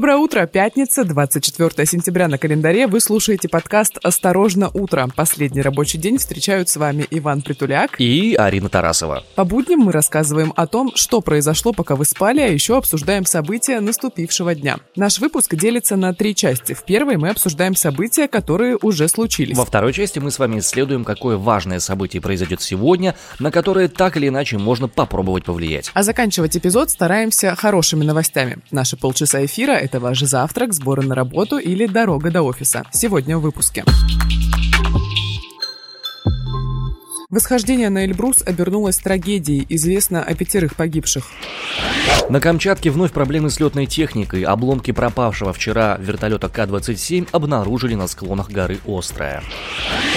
Доброе утро, пятница, 24 сентября на календаре. Вы слушаете подкаст «Осторожно, утро». Последний рабочий день встречают с вами Иван Притуляк и Арина Тарасова. По будням мы рассказываем о том, что произошло, пока вы спали, а еще обсуждаем события наступившего дня. Наш выпуск делится на три части. В первой мы обсуждаем события, которые уже случились. Во второй части мы с вами исследуем, какое важное событие произойдет сегодня, на которое так или иначе можно попробовать повлиять. А заканчивать эпизод стараемся хорошими новостями. Наши полчаса эфира это ваш завтрак, сборы на работу или дорога до офиса. Сегодня в выпуске. Восхождение на Эльбрус обернулось трагедией, известно о пятерых погибших. На Камчатке вновь проблемы с летной техникой. Обломки пропавшего вчера вертолета К-27 обнаружили на склонах горы Острая.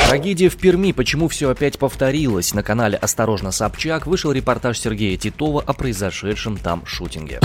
Трагедия в Перми. Почему все опять повторилось? На канале «Осторожно, Собчак» вышел репортаж Сергея Титова о произошедшем там шутинге.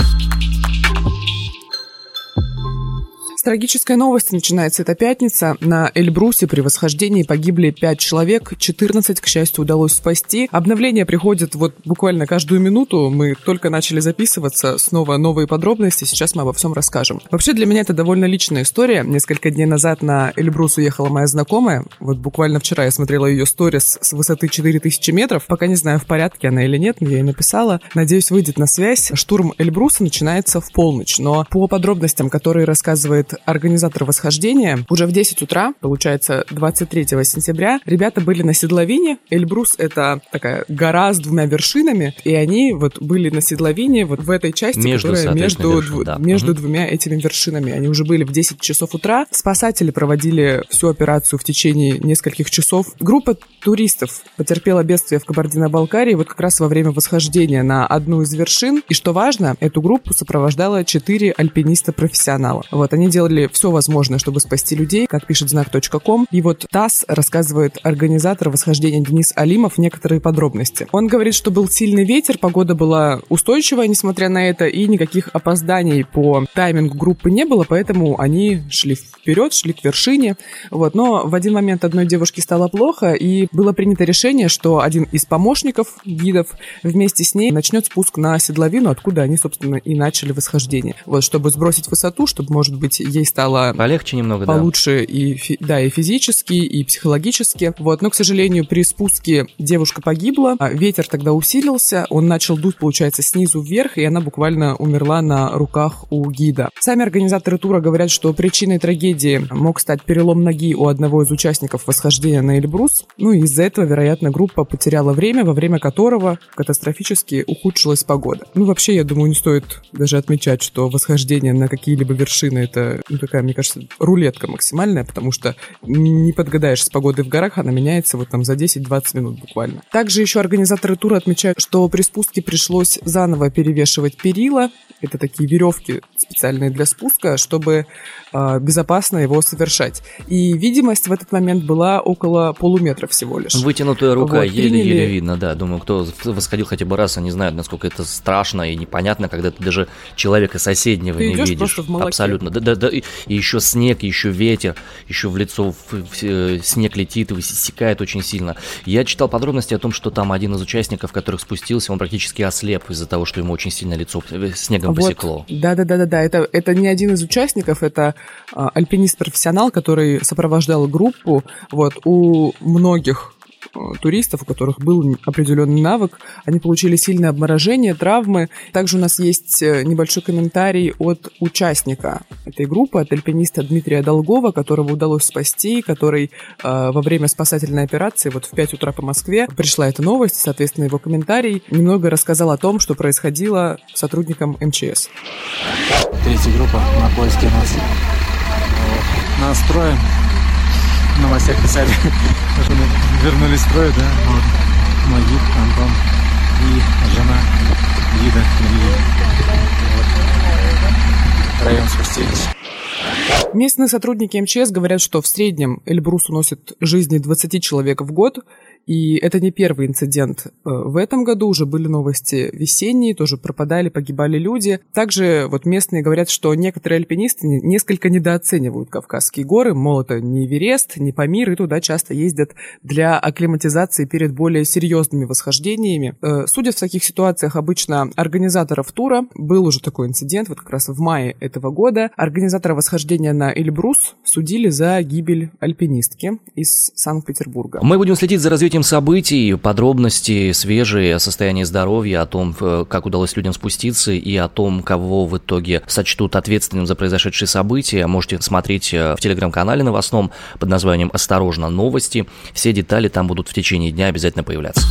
С трагической новости начинается эта пятница. На Эльбрусе при восхождении погибли 5 человек, 14, к счастью, удалось спасти. Обновления приходят вот буквально каждую минуту. Мы только начали записываться, снова новые подробности, сейчас мы обо всем расскажем. Вообще для меня это довольно личная история. Несколько дней назад на Эльбрус уехала моя знакомая. Вот буквально вчера я смотрела ее сторис с высоты 4000 метров. Пока не знаю, в порядке она или нет, но я ей написала. Надеюсь, выйдет на связь. Штурм Эльбруса начинается в полночь, но по подробностям, которые рассказывает организатор восхождения. Уже в 10 утра, получается, 23 сентября, ребята были на седловине. Эльбрус — это такая гора с двумя вершинами, и они вот были на седловине вот в этой части, между, которая между, вершин, да. между угу. двумя этими вершинами. Они уже были в 10 часов утра. Спасатели проводили всю операцию в течение нескольких часов. Группа туристов потерпела бедствие в Кабардино-Балкарии вот как раз во время восхождения на одну из вершин. И что важно, эту группу сопровождало 4 альпиниста-профессионала. Вот, они делали все возможное, чтобы спасти людей, как пишет знак.ком. И вот ТАСС рассказывает организатор восхождения Денис Алимов некоторые подробности. Он говорит, что был сильный ветер, погода была устойчивая, несмотря на это, и никаких опозданий по таймингу группы не было, поэтому они шли вперед, шли к вершине. Вот. Но в один момент одной девушке стало плохо, и было принято решение, что один из помощников гидов вместе с ней начнет спуск на седловину, откуда они, собственно, и начали восхождение. Вот, чтобы сбросить высоту, чтобы, может быть, ей стало полегче немного, получше да. и да и физически, и психологически. Вот, но к сожалению при спуске девушка погибла, а ветер тогда усилился, он начал дуть, получается, снизу вверх, и она буквально умерла на руках у гида. Сами организаторы тура говорят, что причиной трагедии мог стать перелом ноги у одного из участников восхождения на Эльбрус. Ну и из-за этого, вероятно, группа потеряла время, во время которого катастрофически ухудшилась погода. Ну вообще, я думаю, не стоит даже отмечать, что восхождение на какие-либо вершины это ну, такая, мне кажется, рулетка максимальная, потому что не подгадаешь с погодой в горах, она меняется вот там за 10-20 минут буквально. Также еще организаторы тура отмечают, что при спуске пришлось заново перевешивать перила. Это такие веревки специальные для спуска, чтобы э, безопасно его совершать. И видимость в этот момент была около полуметра всего лишь. Вытянутая рука, еле-еле вот, видно, да. Думаю, кто восходил хотя бы раз, они знают, насколько это страшно и непонятно, когда ты даже человека соседнего ты не видишь. Абсолютно. Да, да, да. И еще снег, еще ветер, еще в лицо э, снег летит и высекает очень сильно. Я читал подробности о том, что там один из участников, которых спустился, он практически ослеп из-за того, что ему очень сильно лицо э, снегом вот. посекло. Да-да-да-да, это, это не один из участников, это а, альпинист-профессионал, который сопровождал группу. Вот, у многих туристов, у которых был определенный навык, они получили сильное обморожение, травмы. Также у нас есть э, небольшой комментарий от участника этой группы, от альпиниста Дмитрия Долгова, которого удалось спасти, который э, во время спасательной операции, вот в 5 утра по Москве, пришла эта новость, соответственно, его комментарий немного рассказал о том, что происходило сотрудникам МЧС. Третья группа на поиске нас. Нас строим новостях писали, что вернулись в строй, да, вот, Магит, Антон и жена гида вот. район спустились. Местные сотрудники МЧС говорят, что в среднем Эльбрус уносит жизни 20 человек в год, И это не первый инцидент. Э, в этом году уже были новости весенние, тоже пропадали, погибали люди. Также вот местные говорят, что некоторые альпинисты несколько недооценивают Кавказские горы, мол, это не Эверест, не Памир, и туда часто ездят для акклиматизации перед более серьезными восхождениями. Э, судят в таких ситуациях обычно организаторов тура. Был уже такой инцидент, вот как раз в мае этого года. Организатора восхождения на Эльбрус судили за гибель альпинистки из Санкт-Петербурга. Мы будем следить за развитием событий, подробности свежие о состоянии здоровья, о том, э, как удалось людям спуститься и о том, кого в итоге сочтут ответственным за произошедшие события. Можете смотреть э, в телеграм-канале новостном под названием «Осторожно, новости». Все детали там будут в течение дня обязательно появляться.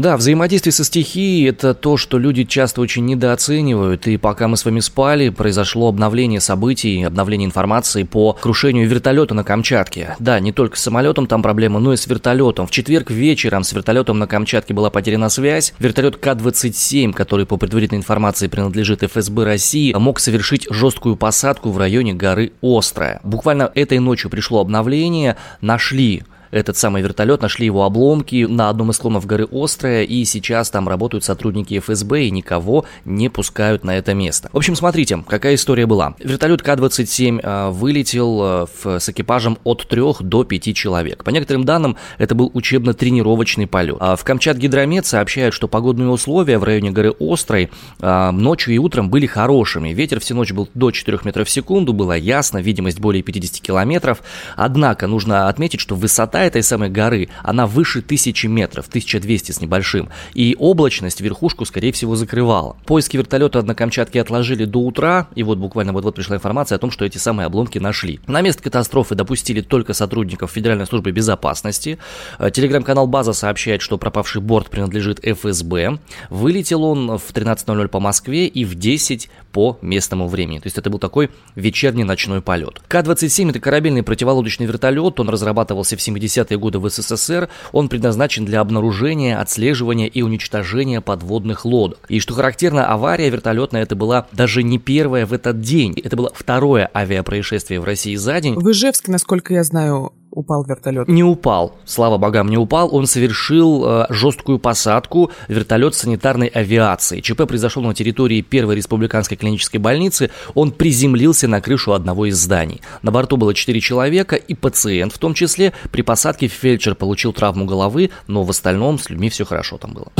Да, взаимодействие со стихией – это то, что люди часто очень недооценивают. И пока мы с вами спали, произошло обновление событий, обновление информации по крушению вертолета на Камчатке. Да, не только с самолетом там проблема, но и с вертолетом. В четверг вечером с вертолетом на Камчатке была потеряна связь. Вертолет К-27, который по предварительной информации принадлежит ФСБ России, мог совершить жесткую посадку в районе горы Острая. Буквально этой ночью пришло обновление, нашли этот самый вертолет, нашли его обломки на одном из склонов горы Острая, и сейчас там работают сотрудники ФСБ и никого не пускают на это место. В общем, смотрите, какая история была. Вертолет К-27 э, вылетел в, с экипажем от 3 до 5 человек. По некоторым данным, это был учебно-тренировочный полет. А в Камчат Гидромет сообщают, что погодные условия в районе горы Острой ночью и утром были хорошими. Ветер всю ночь был до 4 метров в секунду, было ясно, видимость более 50 километров. Однако нужно отметить, что высота высота этой самой горы, она выше 1000 метров, 1200 с небольшим, и облачность верхушку, скорее всего, закрывала. Поиски вертолета на Камчатке отложили до утра, и вот буквально вот-вот пришла информация о том, что эти самые обломки нашли. На место катастрофы допустили только сотрудников Федеральной службы безопасности. Э, телеграм-канал База сообщает, что пропавший борт принадлежит ФСБ. Вылетел он в 13.00 по Москве и в 10 по местному времени. То есть это был такой вечерний ночной полет. К-27 это корабельный противолодочный вертолет, он разрабатывался в 70-е годы в СССР, он предназначен для обнаружения, отслеживания и уничтожения подводных лодок. И что характерно, авария вертолетная это была даже не первая в этот день, это было второе авиапроисшествие в России за день. В Ижевске, насколько я знаю, упал вертолет? Не упал, слава богам, не упал. Он совершил э, жесткую посадку вертолет санитарной авиации. ЧП произошел на территории Первой республиканской клинической больницы. Он приземлился на крышу одного из зданий. На борту было 4 человека и пациент в том числе. При посадке фельдшер получил травму головы, но в остальном с людьми все хорошо там было.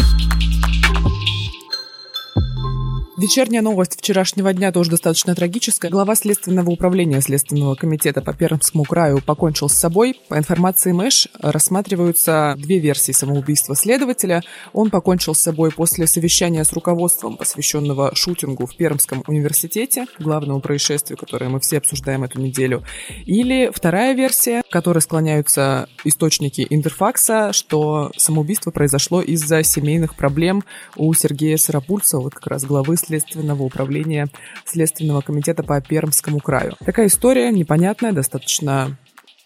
Вечерняя новость вчерашнего дня тоже достаточно трагическая. Глава Следственного управления Следственного комитета по Пермскому краю покончил с собой. По информации МЭШ рассматриваются две версии самоубийства следователя. Он покончил с собой после совещания с руководством, посвященного шутингу в Пермском университете, главному происшествию, которое мы все обсуждаем эту неделю. Или вторая версия, к которой склоняются источники Интерфакса, что самоубийство произошло из-за семейных проблем у Сергея Сарапульцева, вот как раз главы Следственного управления Следственного комитета по Пермскому краю. Такая история непонятная, достаточно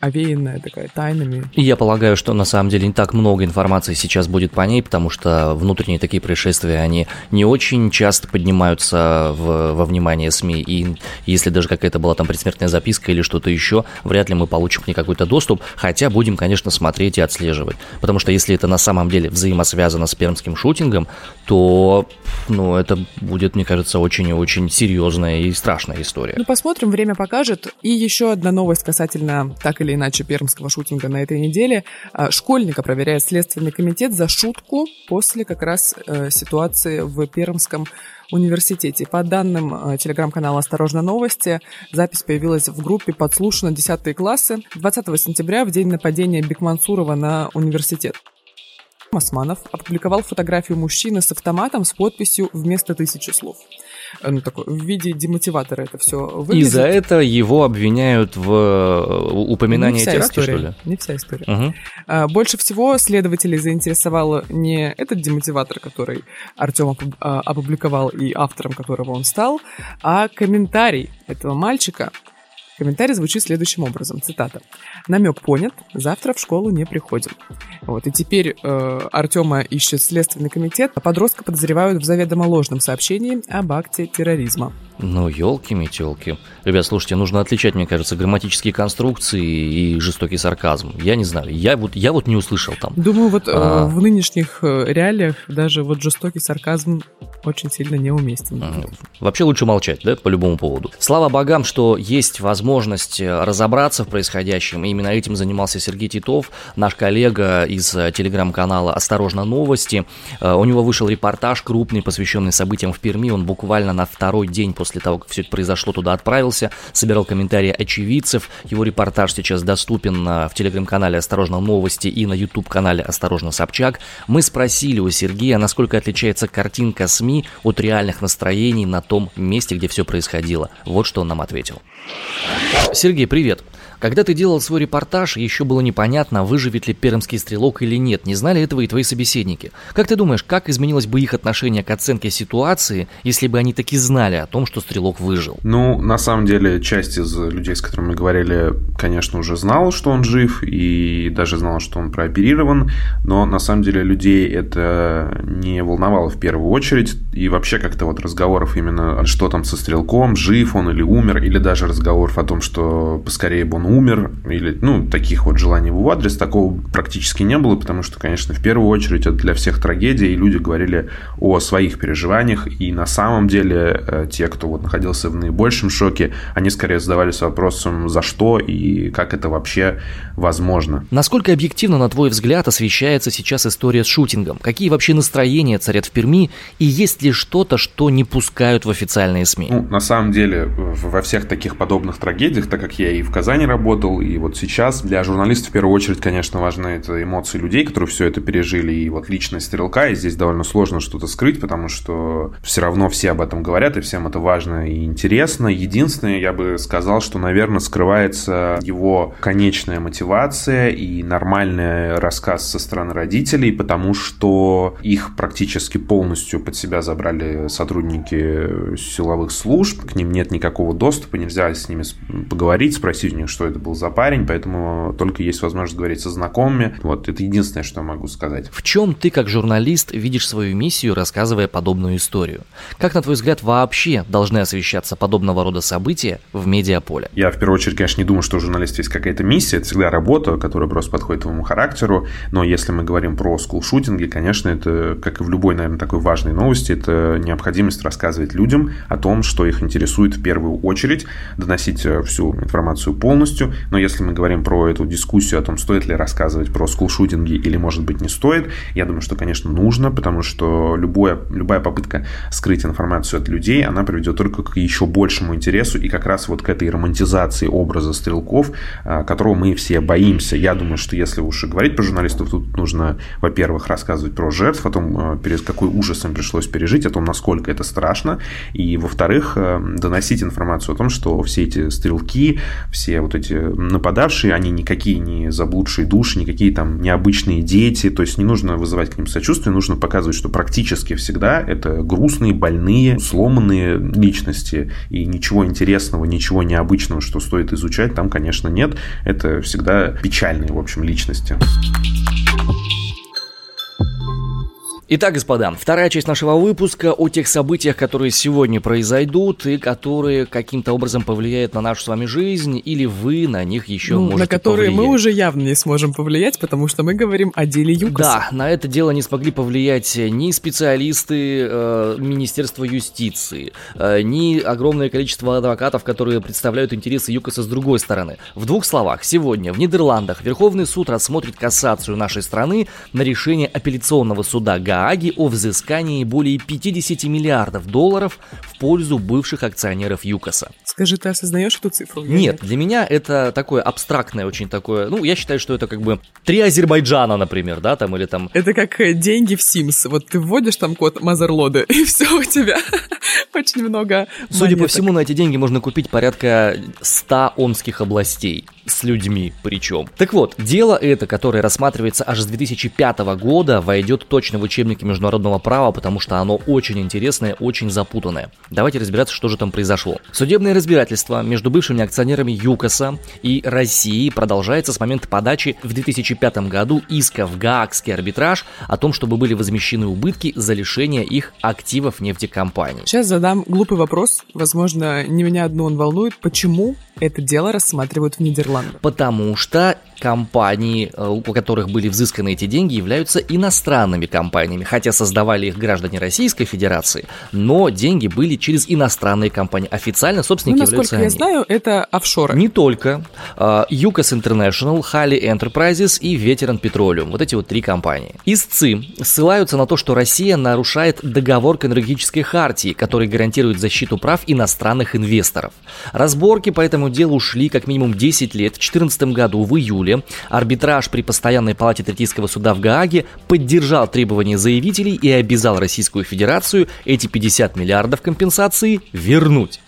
овеянная такая тайнами. И я полагаю, что на самом деле не так много информации сейчас будет по ней, потому что внутренние такие происшествия, они не очень часто поднимаются в, во внимание СМИ, и если даже какая-то была там предсмертная записка или что-то еще, вряд ли мы получим к ней какой-то доступ, хотя будем, конечно, смотреть и отслеживать, потому что если это на самом деле взаимосвязано с пермским шутингом, то, ну, это будет, мне кажется, очень и очень серьезная и страшная история. Ну, посмотрим, время покажет. И еще одна новость касательно так или иначе пермского шутинга на этой неделе. А, школьника проверяет Следственный комитет за шутку после как раз э, ситуации в Пермском университете. По данным э, телеграм-канала «Осторожно новости», запись появилась в группе «Подслушано 10 классы» 20 сентября в день нападения Бекмансурова на университет. Османов опубликовал фотографию мужчины с автоматом с подписью «Вместо тысячи слов». Ну, такой, в виде демотиватора это все выглядит. И за это его обвиняют в э, упоминании не теракта, история, что ли? Не вся история. Угу. больше всего следователей заинтересовал не этот демотиватор, который Артем а, опубликовал и автором которого он стал, а комментарий этого мальчика, Комментарий звучит следующим образом, цитата. «Намек понят, завтра в школу не приходим». Вот, и теперь э, Артема ищет Следственный комитет, а подростка подозревают в заведомо ложном сообщении об акте терроризма. Ну, елки-метелки. Ребят, слушайте, нужно отличать, мне кажется, грамматические конструкции и жестокий сарказм. Я не знаю, я вот, я вот не услышал там. Думаю, вот а... э, в нынешних э, реалиях даже вот жестокий сарказм очень сильно неуместен. Вообще лучше молчать, да, по любому поводу. Слава богам, что есть возможность э, разобраться в происходящем, и именно этим занимался Сергей Титов, наш коллега из э, телеграм-канала «Осторожно, новости». У него вышел репортаж крупный, посвященный событиям в Перми, он буквально на второй день после того, как все это произошло, туда отправился, собирал комментарии очевидцев. Его репортаж сейчас доступен в телеграм-канале «Осторожно, новости» и на YouTube-канале «Осторожно, Собчак». Мы спросили у Сергея, насколько отличается картинка СМИ от реальных настроений на том месте, где все происходило. Вот что он нам ответил. Сергей, привет. Когда ты делал свой репортаж, еще было непонятно, выживет ли пермский стрелок или нет. Не знали этого и твои собеседники. Как ты думаешь, как изменилось бы их отношение к оценке ситуации, если бы они таки знали о том, что стрелок выжил? Ну, на самом деле, часть из людей, с которыми мы говорили, конечно, уже знала, что он жив, и даже знала, что он прооперирован, но на самом деле людей это не волновало в первую очередь, и вообще как-то вот разговоров именно, что там со стрелком, жив он или умер, или даже разговоров о том, что поскорее бы он умер, или, ну, таких вот желаний в адрес, такого практически не было, потому что, конечно, в первую очередь это для всех трагедия, и люди говорили о своих переживаниях, и на самом деле э, те, кто вот находился в наибольшем шоке, они скорее задавались вопросом, за что и как это вообще возможно. Насколько объективно, на твой взгляд, освещается сейчас история с шутингом? Какие вообще настроения царят в Перми, и есть ли что-то, что не пускают в официальные СМИ? Ну, на самом деле, во всех таких подобных трагедиях, так как я и в Казани работал, и вот сейчас для журналистов в первую очередь, конечно, важны это эмоции людей, которые все это пережили, и вот личность стрелка, и здесь довольно сложно что-то скрыть, потому что все равно все об этом говорят, и всем это важно и интересно. Единственное, я бы сказал, что, наверное, скрывается его конечная мотивация и нормальный рассказ со стороны родителей, потому что их практически полностью под себя забрали сотрудники силовых служб, к ним нет никакого доступа, нельзя с ними поговорить, спросить у них, что это был за парень, поэтому только есть возможность говорить со знакомыми. Вот это единственное, что я могу сказать. В чем ты, как журналист, видишь свою миссию, рассказывая подобную историю? Как, на твой взгляд, вообще должны освещаться подобного рода события в медиаполе? Я, в первую очередь, конечно, не думаю, что у журналиста есть какая-то миссия. Это всегда работа, которая просто подходит твоему характеру. Но если мы говорим про скулшутинги, конечно, это, как и в любой, наверное, такой важной новости, это необходимость рассказывать людям о том, что их интересует в первую очередь, доносить э, всю информацию полностью, полностью, но если мы говорим про эту дискуссию о том, стоит ли рассказывать про скулшутинги или, может быть, не стоит, я думаю, что, конечно, нужно, потому что любое, любая попытка скрыть информацию от людей, она приведет только к еще большему интересу и как раз вот к этой романтизации образа стрелков, а, которого мы все боимся. Я думаю, что если уж и говорить про журналистов, тут нужно, во-первых, рассказывать про жертв, о том, а, перед какой ужас им пришлось пережить, о том, насколько это страшно, и, во-вторых, а, доносить информацию о том, что все эти стрелки, все вот эти нападавшие, они никакие не заблудшие души, никакие там необычные дети, то есть не нужно вызывать к ним сочувствие, нужно показывать, что практически всегда это грустные, больные, сломанные личности, и ничего интересного, ничего необычного, что стоит изучать, там, конечно, нет, это всегда печальные, в общем, личности. Итак, господа, вторая часть нашего выпуска о тех событиях, которые сегодня произойдут и которые каким-то образом повлияют на нашу с вами жизнь, или вы на них еще ну, можете На которые повлиять. мы уже явно не сможем повлиять, потому что мы говорим о деле ЮКОСа. Да, на это дело не смогли повлиять ни специалисты э, Министерства юстиции, э, ни огромное количество адвокатов, которые представляют интересы ЮКОСа с другой стороны. В двух словах, сегодня в Нидерландах Верховный суд рассмотрит кассацию нашей страны на решение апелляционного суда ГА Гааге о взыскании более 50 миллиардов долларов в пользу бывших акционеров ЮКОСа. Скажи, ты осознаешь эту цифру? Нет, нет, для меня это такое абстрактное очень такое, ну, я считаю, что это как бы три Азербайджана, например, да, там, или там... Это как э, деньги в Sims, вот ты вводишь там код Мазерлода, и все у тебя очень много Судя монеток. по всему, на эти деньги можно купить порядка 100 омских областей с людьми причем. Так вот, дело это, которое рассматривается аж с 2005 года, войдет точно в учебник учебники международного права, потому что оно очень интересное, очень запутанное. Давайте разбираться, что же там произошло. Судебное разбирательство между бывшими акционерами ЮКОСа и Россией продолжается с момента подачи в 2005 году иска в Гаагский арбитраж о том, чтобы были возмещены убытки за лишение их активов нефтекомпаний. Сейчас задам глупый вопрос, возможно, не меня одну он волнует. Почему это дело рассматривают в Нидерландах? Потому что компании, э, у которых были взысканы эти деньги, являются иностранными компаниями, хотя создавали их граждане Российской Федерации, но деньги были через иностранные компании. Официально собственники ну, являются я они. знаю, это офшоры. Не только. Юкос uh, International, Hali Enterprises и Veteran Petroleum. Вот эти вот три компании. Истцы ссылаются на то, что Россия нарушает договор к энергетической хартии, который гарантирует защиту прав иностранных инвесторов. Разборки по этому делу шли как минимум 10 лет. В 2014 году, в июле, арбитраж при постоянной палате Третийского суда в Гааге поддержал требования заявителей и обязал Российскую Федерацию эти 50 миллиардов компенсации вернуть.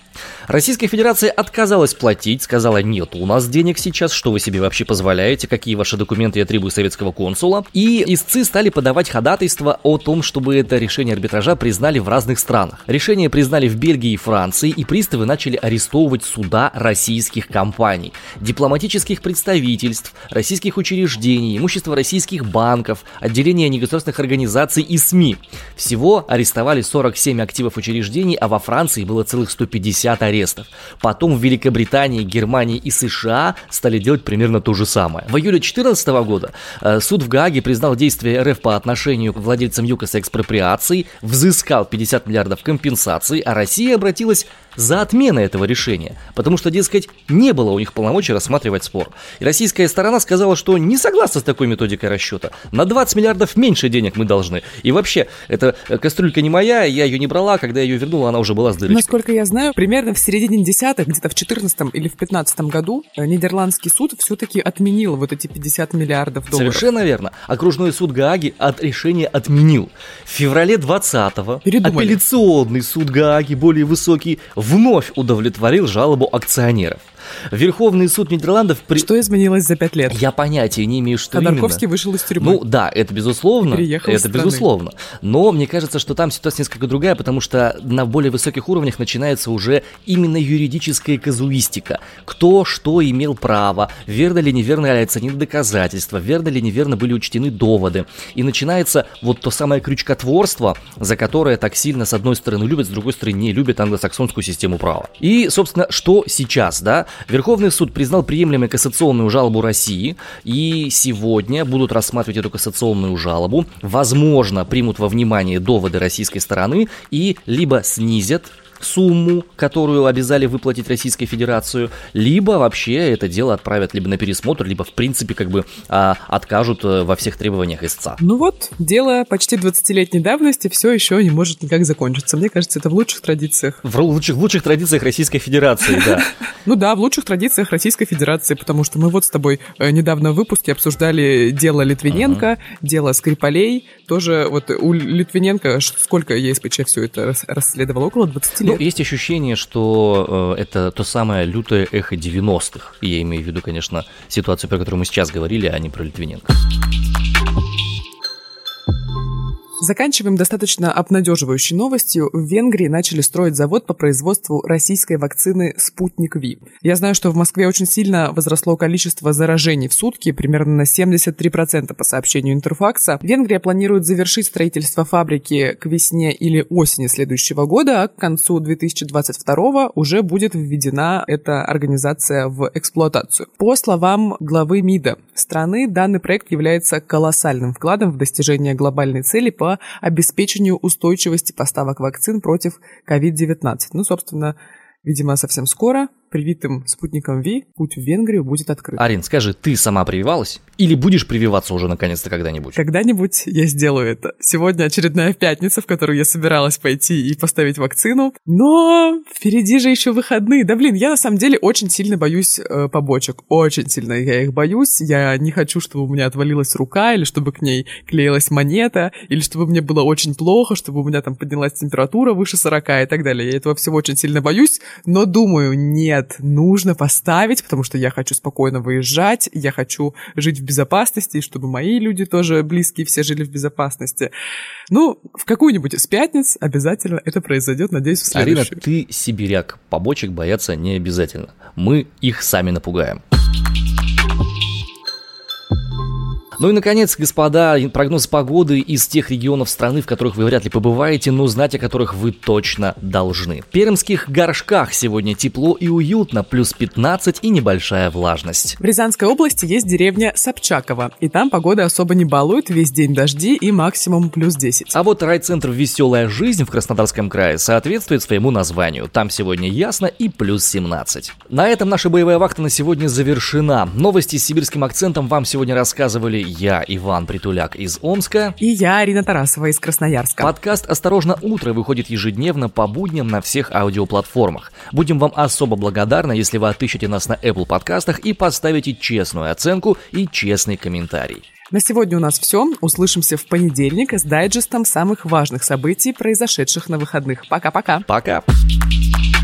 Российская Федерация отказалась платить, сказала, нет, у нас денег сейчас, что вы себе вообще позволяете, какие ваши документы я требую советского консула. И истцы стали подавать ходатайство о том, чтобы это решение арбитража признали в разных странах. Решение признали в Бельгии и Франции, и приставы начали арестовывать суда российских компаний, дипломатических представительств, российских учреждений, имущество российских банков, отделения негосударственных организаций и СМИ. Всего арестовали 47 активов учреждений, а во Франции было целых 150 арестов арестов. Потом в Великобритании, Германии и США стали делать примерно то же самое. В июле 2014 года э, суд в Гааге признал действия РФ по отношению к владельцам ЮКОСа экспроприацией, взыскал 50 миллиардов компенсаций, а Россия обратилась за отменой этого решения, потому что, дескать, не было у них полномочий рассматривать спор. И российская сторона сказала, что не согласна с такой методикой расчета. На 20 миллиардов меньше денег мы должны. И вообще, эта кастрюлька не моя, я ее не брала, когда я ее вернула, она уже была с дырочкой. Насколько я знаю, примерно в середине десятых, где-то в 14 или в 15 году, э, Нидерландский суд все-таки отменил вот эти 50 миллиардов долларов. Совершенно верно. Окружной суд Гааги от решения отменил. В феврале 20-го апелляционный суд Гааги, более высокий, вновь удовлетворил жалобу акционеров. Верховный суд Нидерландов... При... Что изменилось за пять лет? Я понятия не имею, что Ходорковский именно. вышел из тюрьмы. Ну да, это безусловно. Это безусловно. Но мне кажется, что там ситуация несколько другая, потому что на более высоких уровнях начинается уже именно юридическая казуистика. Кто что имел право, верно ли неверно ли оценены доказательства, верно ли неверно были учтены доводы. И начинается вот то самое крючкотворство, за которое так сильно с одной стороны любят, с другой стороны не любят англосаксонскую систему права. И, собственно, что сейчас, да? Верховный суд признал приемлемой кассационную жалобу России, и сегодня будут рассматривать эту кассационную жалобу. Возможно, примут во внимание доводы российской стороны и либо снизят сумму, которую обязали выплатить Российской Федерацию, либо вообще это дело отправят либо на пересмотр, либо в принципе как бы а, откажут э, во всех требованиях истца. Ну вот, дело почти 20-летней давности все еще не может никак закончиться. Мне кажется, это в лучших традициях. В лучших, в лучших традициях Российской Федерации, да. Ну да, в лучших традициях Российской Федерации, потому что мы вот с тобой э, недавно в выпуске обсуждали дело Литвиненко, дело Скрипалей, тоже вот у Литвиненко сколько ЕСПЧ все это расследовало? Около 20 лет. Есть ощущение, что э, это то самое лютое эхо 90-х. Я имею в виду, конечно, ситуацию, про которую мы сейчас говорили, а не про Литвиненко. Заканчиваем достаточно обнадеживающей новостью. В Венгрии начали строить завод по производству российской вакцины «Спутник Ви». Я знаю, что в Москве очень сильно возросло количество заражений в сутки, примерно на 73% по сообщению Интерфакса. Венгрия планирует завершить строительство фабрики к весне или осени следующего года, а к концу 2022 уже будет введена эта организация в эксплуатацию. По словам главы МИДа страны, данный проект является колоссальным вкладом в достижение глобальной цели по по обеспечению устойчивости поставок вакцин против COVID-19. Ну, собственно, видимо, совсем скоро привитым спутником Ви путь в Венгрию будет открыт. Арин, скажи, ты сама прививалась? Или будешь прививаться уже наконец-то когда-нибудь? Когда-нибудь я сделаю это. Сегодня очередная пятница, в которую я собиралась пойти и поставить вакцину. Но впереди же еще выходные. Да блин, я на самом деле очень сильно боюсь э, побочек. Очень сильно я их боюсь. Я не хочу, чтобы у меня отвалилась рука, или чтобы к ней клеилась монета, или чтобы мне было очень плохо, чтобы у меня там поднялась температура выше 40 и так далее. Я этого всего очень сильно боюсь, но думаю, нет, нет, нужно поставить, потому что я хочу спокойно выезжать, я хочу жить в безопасности, и чтобы мои люди тоже близкие все жили в безопасности. Ну, в какую-нибудь из пятниц обязательно это произойдет, надеюсь, в следующую. Арина, ты сибиряк, побочек бояться не обязательно. Мы их сами напугаем. Ну и, наконец, господа, прогноз погоды из тех регионов страны, в которых вы вряд ли побываете, но знать о которых вы точно должны. В пермских горшках сегодня тепло и уютно, плюс 15 и небольшая влажность. В Рязанской области есть деревня Собчаково, и там погода особо не балует, весь день дожди и максимум плюс 10. А вот райцентр «Веселая жизнь» в Краснодарском крае соответствует своему названию. Там сегодня ясно и плюс 17. На этом наша боевая вахта на сегодня завершена. Новости с сибирским акцентом вам сегодня рассказывали я, Иван Притуляк из Омска. И я, Арина Тарасова из Красноярска. Подкаст «Осторожно, утро» выходит ежедневно по будням на всех аудиоплатформах. Будем вам особо благодарны, если вы отыщете нас на Apple подкастах и поставите честную оценку и честный комментарий. На сегодня у нас все. Услышимся в понедельник с дайджестом самых важных событий, произошедших на выходных. Пока-пока. Пока. -пока. Пока.